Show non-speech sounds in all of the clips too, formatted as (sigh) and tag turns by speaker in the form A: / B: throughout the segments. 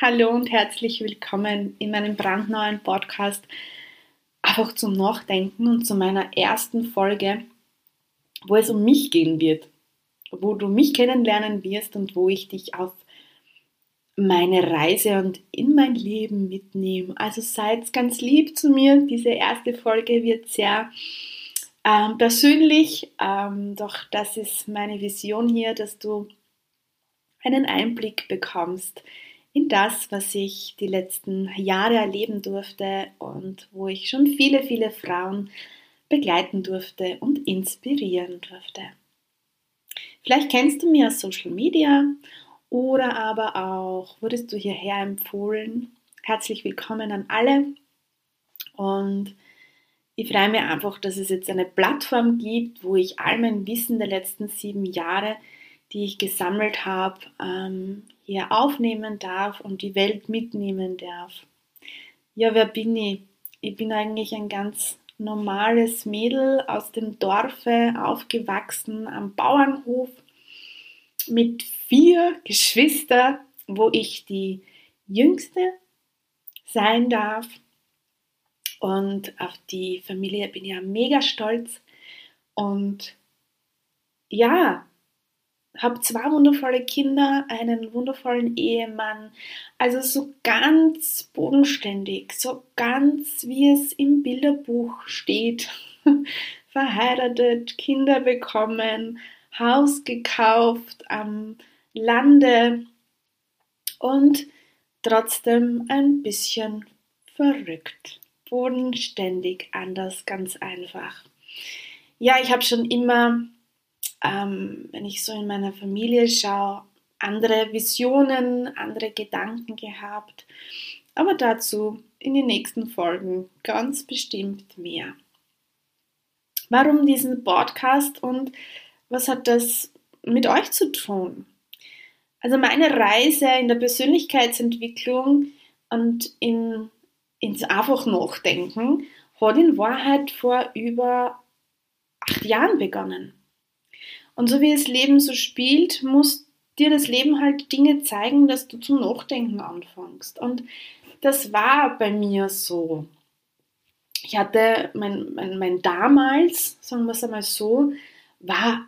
A: Hallo und herzlich willkommen in meinem brandneuen Podcast einfach zum Nachdenken und zu meiner ersten Folge, wo es um mich gehen wird, wo du mich kennenlernen wirst und wo ich dich auf meine Reise und in mein Leben mitnehme. Also seid ganz lieb zu mir. Diese erste Folge wird sehr ähm, persönlich, ähm, doch das ist meine Vision hier, dass du einen Einblick bekommst in das, was ich die letzten Jahre erleben durfte und wo ich schon viele, viele Frauen begleiten durfte und inspirieren durfte. Vielleicht kennst du mich aus Social Media oder aber auch wurdest du hierher empfohlen. Herzlich willkommen an alle und ich freue mich einfach, dass es jetzt eine Plattform gibt, wo ich all mein Wissen der letzten sieben Jahre, die ich gesammelt habe, hier aufnehmen darf und die Welt mitnehmen darf. Ja, wer bin ich? Ich bin eigentlich ein ganz normales Mädel aus dem Dorfe, aufgewachsen am Bauernhof mit vier Geschwistern, wo ich die jüngste sein darf. Und auf die Familie bin ich ja mega stolz. Und ja, habe zwei wundervolle Kinder, einen wundervollen Ehemann. Also so ganz bodenständig, so ganz wie es im Bilderbuch steht. (laughs) Verheiratet, Kinder bekommen, Haus gekauft am Lande und trotzdem ein bisschen verrückt. Bodenständig, anders, ganz einfach. Ja, ich habe schon immer ähm, wenn ich so in meiner Familie schaue, andere Visionen, andere Gedanken gehabt. Aber dazu in den nächsten Folgen ganz bestimmt mehr. Warum diesen Podcast und was hat das mit euch zu tun? Also meine Reise in der Persönlichkeitsentwicklung und in, ins einfach Nachdenken hat in Wahrheit vor über acht Jahren begonnen. Und so wie das Leben so spielt, muss dir das Leben halt Dinge zeigen, dass du zum Nachdenken anfängst. Und das war bei mir so. Ich hatte mein, mein, mein damals, sagen wir es einmal so, war,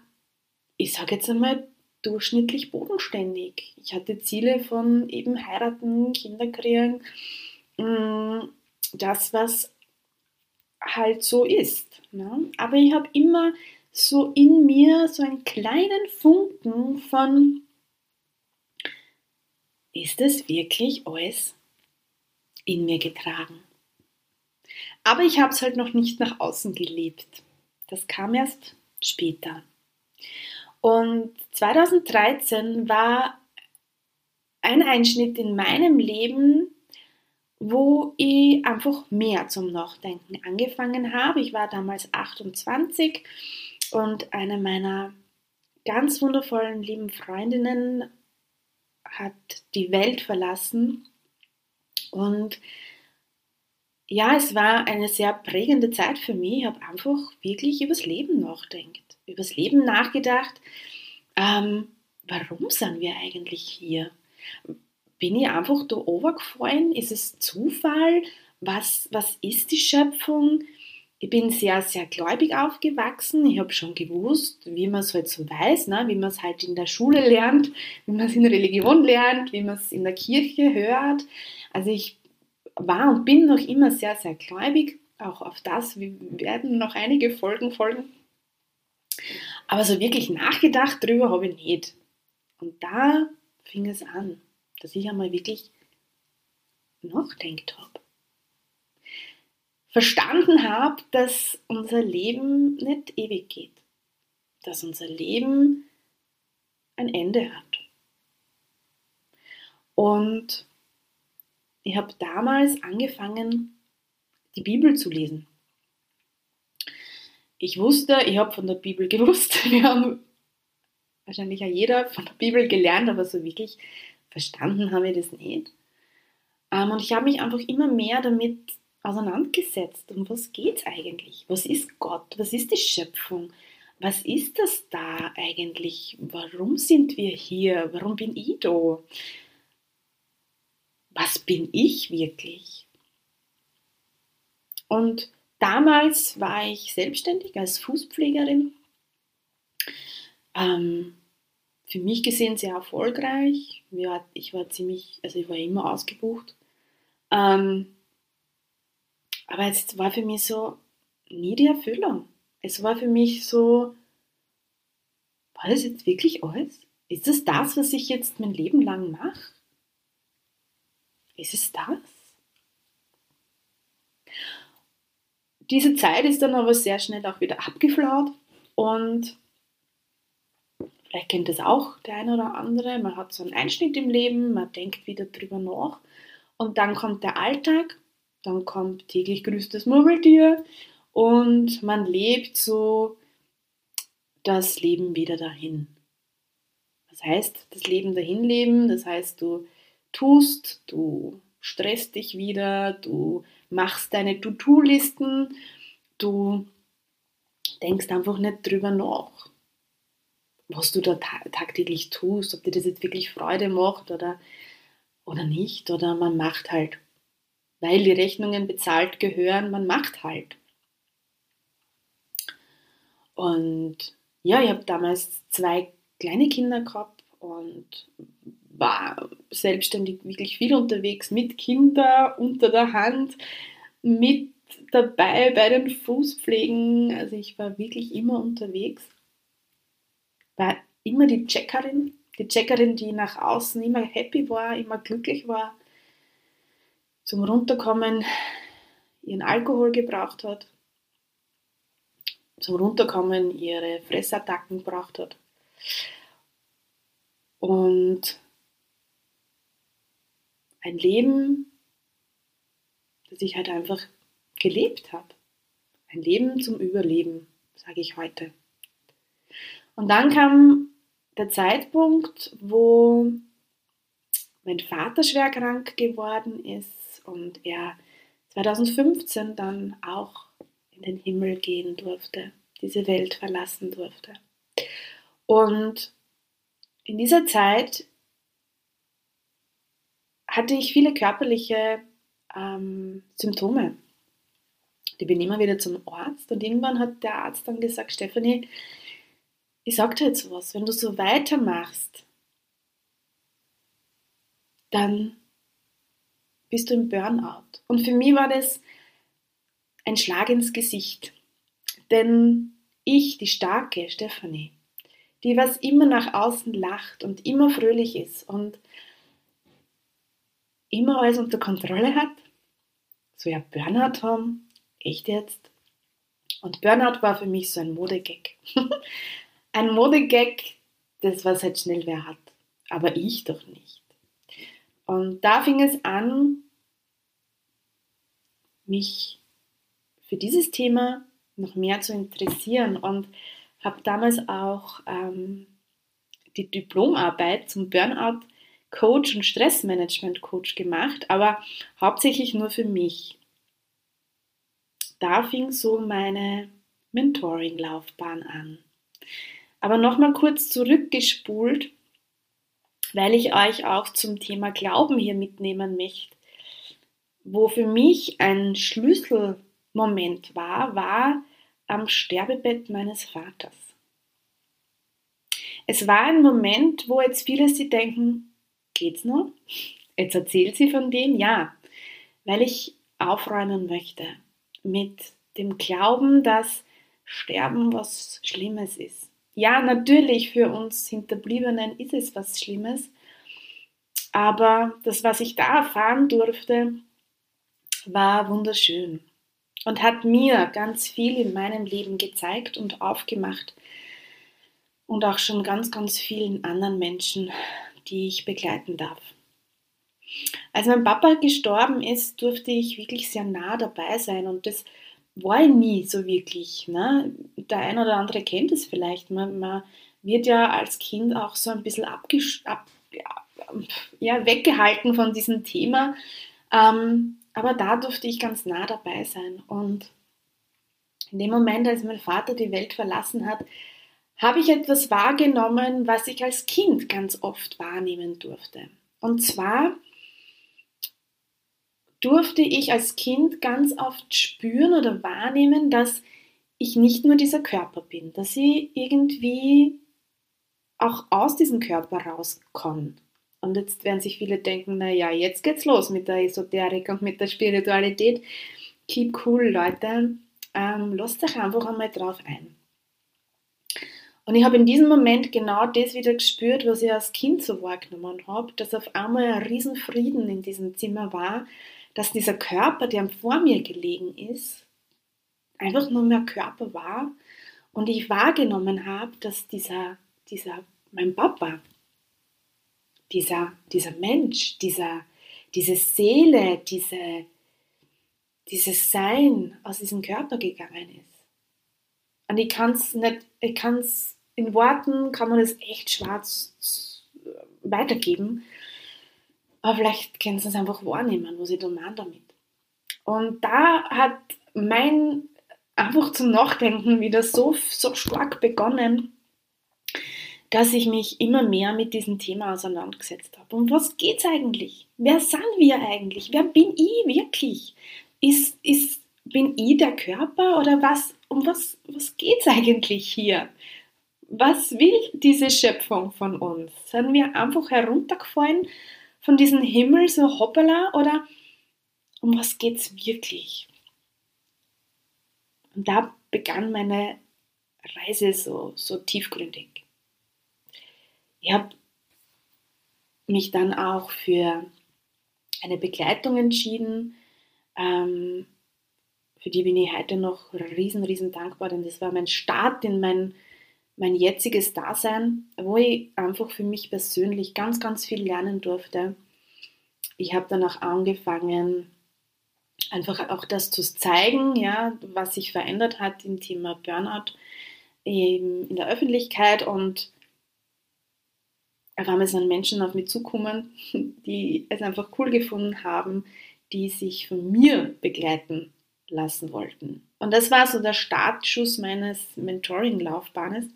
A: ich sage jetzt einmal, durchschnittlich bodenständig. Ich hatte Ziele von eben heiraten, Kinder kriegen, mm, das, was halt so ist. Ne? Aber ich habe immer so in mir so einen kleinen Funken von, ist es wirklich alles in mir getragen? Aber ich habe es halt noch nicht nach außen gelebt. Das kam erst später. Und 2013 war ein Einschnitt in meinem Leben, wo ich einfach mehr zum Nachdenken angefangen habe. Ich war damals 28 und eine meiner ganz wundervollen, lieben Freundinnen hat die Welt verlassen. Und ja, es war eine sehr prägende Zeit für mich. Ich habe einfach wirklich übers Leben nachdenkt, übers Leben nachgedacht. Ähm, warum sind wir eigentlich hier? Bin ich einfach da overgefallen? Ist es Zufall? Was, was ist die Schöpfung? Ich bin sehr, sehr gläubig aufgewachsen. Ich habe schon gewusst, wie man es halt so weiß, ne? wie man es halt in der Schule lernt, wie man es in der Religion lernt, wie man es in der Kirche hört. Also ich war und bin noch immer sehr, sehr gläubig. Auch auf das wir werden noch einige Folgen folgen. Aber so wirklich nachgedacht drüber habe ich nicht. Und da fing es an, dass ich einmal wirklich nachdenkt habe verstanden habe, dass unser Leben nicht ewig geht, dass unser Leben ein Ende hat. Und ich habe damals angefangen, die Bibel zu lesen. Ich wusste, ich habe von der Bibel gewusst, (laughs) wir haben wahrscheinlich ja jeder von der Bibel gelernt, aber so wirklich verstanden haben wir das nicht. Ähm, und ich habe mich einfach immer mehr damit auseinandergesetzt. Um was geht es eigentlich? Was ist Gott? Was ist die Schöpfung? Was ist das da eigentlich? Warum sind wir hier? Warum bin ich da? bin ich wirklich? Und damals war ich selbstständig als Fußpflegerin. Ähm, für mich gesehen sehr erfolgreich. Ich war ziemlich, also ich war immer ausgebucht. Ähm, aber es war für mich so nie die Erfüllung. Es war für mich so, war das jetzt wirklich alles? Ist das das, was ich jetzt mein Leben lang mache? Ist es das? Diese Zeit ist dann aber sehr schnell auch wieder abgeflaut und vielleicht kennt das auch der eine oder andere. Man hat so einen Einschnitt im Leben, man denkt wieder drüber nach und dann kommt der Alltag, dann kommt täglich grüßt das Murmeltier und man lebt so das Leben wieder dahin. Das heißt, das Leben dahin leben, das heißt, du tust, du stresst dich wieder, du machst deine To-Do-Listen, du denkst einfach nicht drüber nach, was du da tagtäglich tust, ob dir das jetzt wirklich Freude macht oder, oder nicht, oder man macht halt, weil die Rechnungen bezahlt gehören, man macht halt. Und ja, ich habe damals zwei kleine Kinder gehabt und war selbstständig wirklich viel unterwegs mit Kindern unter der Hand, mit dabei bei den Fußpflegen. Also ich war wirklich immer unterwegs. War immer die Checkerin, die Checkerin, die nach außen immer happy war, immer glücklich war, zum Runterkommen ihren Alkohol gebraucht hat, zum Runterkommen ihre Fressattacken gebraucht hat. Und ein Leben, das ich halt einfach gelebt habe. Ein Leben zum Überleben, sage ich heute. Und dann kam der Zeitpunkt, wo mein Vater schwer krank geworden ist und er 2015 dann auch in den Himmel gehen durfte, diese Welt verlassen durfte. Und in dieser Zeit hatte ich viele körperliche ähm, Symptome. Ich bin immer wieder zum Arzt und irgendwann hat der Arzt dann gesagt, Stefanie, ich sag dir jetzt was, wenn du so weitermachst, dann bist du im Burnout. Und für mich war das ein Schlag ins Gesicht. Denn ich, die starke Stefanie, die was immer nach außen lacht und immer fröhlich ist und immer alles unter Kontrolle hat, so ja Burnout haben, echt jetzt. Und Burnout war für mich so ein Modegag. (laughs) ein Modegag, das was halt schnell wer hat, aber ich doch nicht. Und da fing es an, mich für dieses Thema noch mehr zu interessieren und habe damals auch ähm, die Diplomarbeit zum Burnout Coach und Stressmanagement Coach gemacht, aber hauptsächlich nur für mich. Da fing so meine Mentoring-Laufbahn an. Aber nochmal kurz zurückgespult, weil ich euch auch zum Thema Glauben hier mitnehmen möchte. Wo für mich ein Schlüsselmoment war, war am Sterbebett meines Vaters. Es war ein Moment, wo jetzt viele sie denken, Geht's noch? Jetzt erzählt sie von dem, ja, weil ich aufräumen möchte mit dem Glauben, dass Sterben was Schlimmes ist. Ja, natürlich für uns Hinterbliebenen ist es was Schlimmes, aber das, was ich da erfahren durfte, war wunderschön und hat mir ganz viel in meinem Leben gezeigt und aufgemacht und auch schon ganz, ganz vielen anderen Menschen die ich begleiten darf. Als mein Papa gestorben ist, durfte ich wirklich sehr nah dabei sein und das war ich nie so wirklich. Ne? Der ein oder andere kennt es vielleicht. Man, man wird ja als Kind auch so ein bisschen ab, ja, weggehalten von diesem Thema. Ähm, aber da durfte ich ganz nah dabei sein. Und in dem Moment, als mein Vater die Welt verlassen hat, habe ich etwas wahrgenommen, was ich als Kind ganz oft wahrnehmen durfte. Und zwar durfte ich als Kind ganz oft spüren oder wahrnehmen, dass ich nicht nur dieser Körper bin, dass ich irgendwie auch aus diesem Körper rauskomme. Und jetzt werden sich viele denken, naja, jetzt geht's los mit der Esoterik und mit der Spiritualität. Keep cool, Leute. Ähm, lasst euch einfach einmal drauf ein. Und ich habe in diesem Moment genau das wieder gespürt, was ich als Kind so wahrgenommen habe, dass auf einmal ein Riesenfrieden in diesem Zimmer war, dass dieser Körper, der vor mir gelegen ist, einfach nur mehr Körper war und ich wahrgenommen habe, dass dieser, dieser, mein Papa, dieser, dieser Mensch, dieser, diese Seele, diese, dieses Sein aus diesem Körper gegangen ist. Und ich kann es nicht, ich kann es in Worten, kann man es echt schwarz weitergeben. Aber vielleicht können Sie es einfach wahrnehmen, was ich da meine damit. Und da hat mein einfach zum Nachdenken wieder so, so stark begonnen, dass ich mich immer mehr mit diesem Thema auseinandergesetzt habe. Um was geht es eigentlich? Wer sind wir eigentlich? Wer bin ich wirklich? Ist, ist, bin ich der Körper oder was? Um was, was geht es eigentlich hier? Was will diese Schöpfung von uns? Sind wir einfach heruntergefallen von diesem Himmel so hoppala oder um was geht es wirklich? Und da begann meine Reise so, so tiefgründig. Ich habe mich dann auch für eine Begleitung entschieden. Ähm, für die bin ich heute noch riesen, riesen dankbar, denn das war mein Start in mein, mein jetziges Dasein, wo ich einfach für mich persönlich ganz, ganz viel lernen durfte. Ich habe dann auch angefangen, einfach auch das zu zeigen, ja, was sich verändert hat im Thema Burnout in der Öffentlichkeit und auf einmal sind Menschen auf mich zukommen, (laughs) die es einfach cool gefunden haben, die sich von mir begleiten lassen wollten. Und das war so der Startschuss meines Mentoring-Laufbahnes.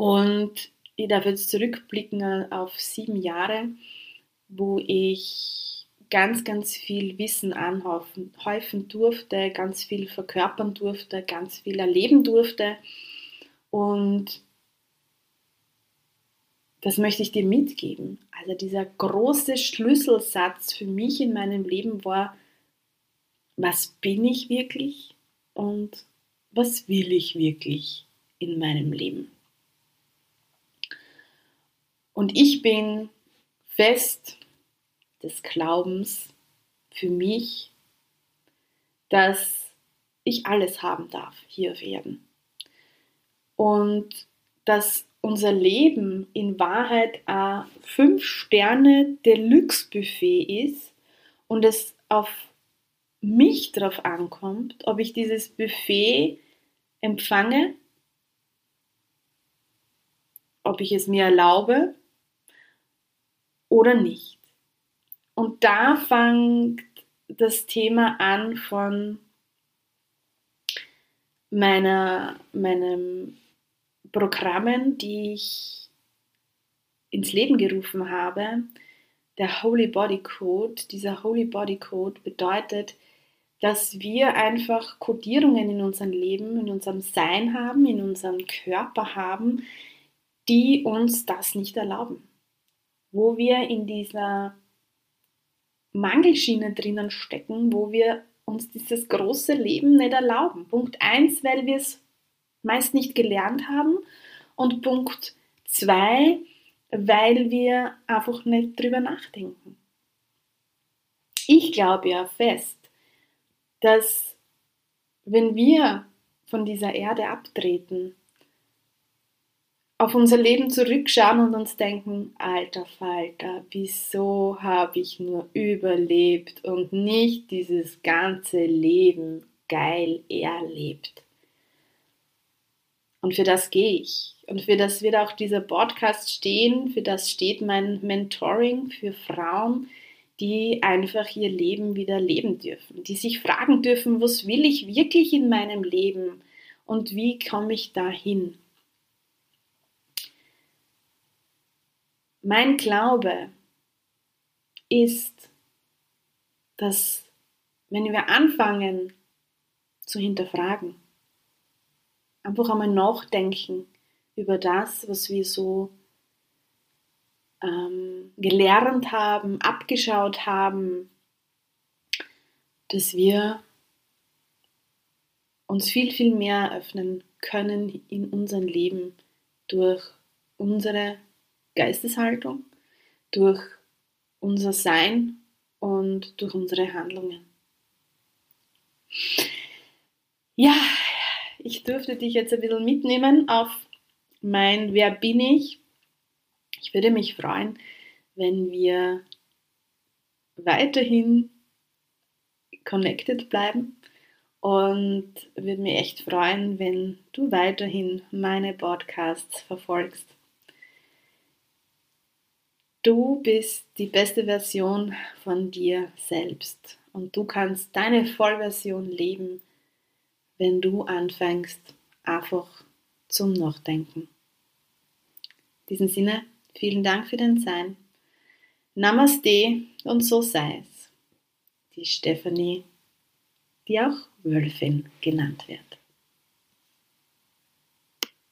A: Und ich darf jetzt zurückblicken auf sieben Jahre, wo ich ganz, ganz viel Wissen anhäufen durfte, ganz viel verkörpern durfte, ganz viel erleben durfte. Und das möchte ich dir mitgeben. Also dieser große Schlüsselsatz für mich in meinem Leben war, was bin ich wirklich und was will ich wirklich in meinem Leben. Und ich bin fest des Glaubens für mich, dass ich alles haben darf hier auf Erden. Und dass unser Leben in Wahrheit ein fünf Sterne Deluxe Buffet ist und es auf mich darauf ankommt, ob ich dieses Buffet empfange, ob ich es mir erlaube oder nicht. Und da fängt das Thema an von meiner, meinem Programmen, die ich ins Leben gerufen habe, der Holy Body Code. Dieser Holy Body Code bedeutet, dass wir einfach Kodierungen in unserem Leben, in unserem Sein haben, in unserem Körper haben, die uns das nicht erlauben. Wo wir in dieser Mangelschiene drinnen stecken, wo wir uns dieses große Leben nicht erlauben. Punkt 1, weil wir es meist nicht gelernt haben. Und Punkt zwei, weil wir einfach nicht drüber nachdenken. Ich glaube ja fest, dass wenn wir von dieser Erde abtreten, auf unser Leben zurückschauen und uns denken, alter Falter, wieso habe ich nur überlebt und nicht dieses ganze Leben geil erlebt? Und für das gehe ich. Und für das wird auch dieser Podcast stehen. Für das steht mein Mentoring für Frauen, die einfach ihr Leben wieder leben dürfen. Die sich fragen dürfen, was will ich wirklich in meinem Leben und wie komme ich dahin? Mein Glaube ist, dass wenn wir anfangen zu hinterfragen, einfach einmal nachdenken über das, was wir so ähm, gelernt haben, abgeschaut haben, dass wir uns viel, viel mehr öffnen können in unserem Leben durch unsere Geisteshaltung, durch unser Sein und durch unsere Handlungen. Ja, ich dürfte dich jetzt ein bisschen mitnehmen auf mein Wer bin ich. Ich würde mich freuen, wenn wir weiterhin connected bleiben und würde mich echt freuen, wenn du weiterhin meine Podcasts verfolgst. Du bist die beste Version von dir selbst und du kannst deine Vollversion leben, wenn du anfängst, einfach zum Nachdenken. In diesem Sinne, vielen Dank für dein Sein. Namaste und so sei es. Die Stephanie, die auch Wölfin genannt wird.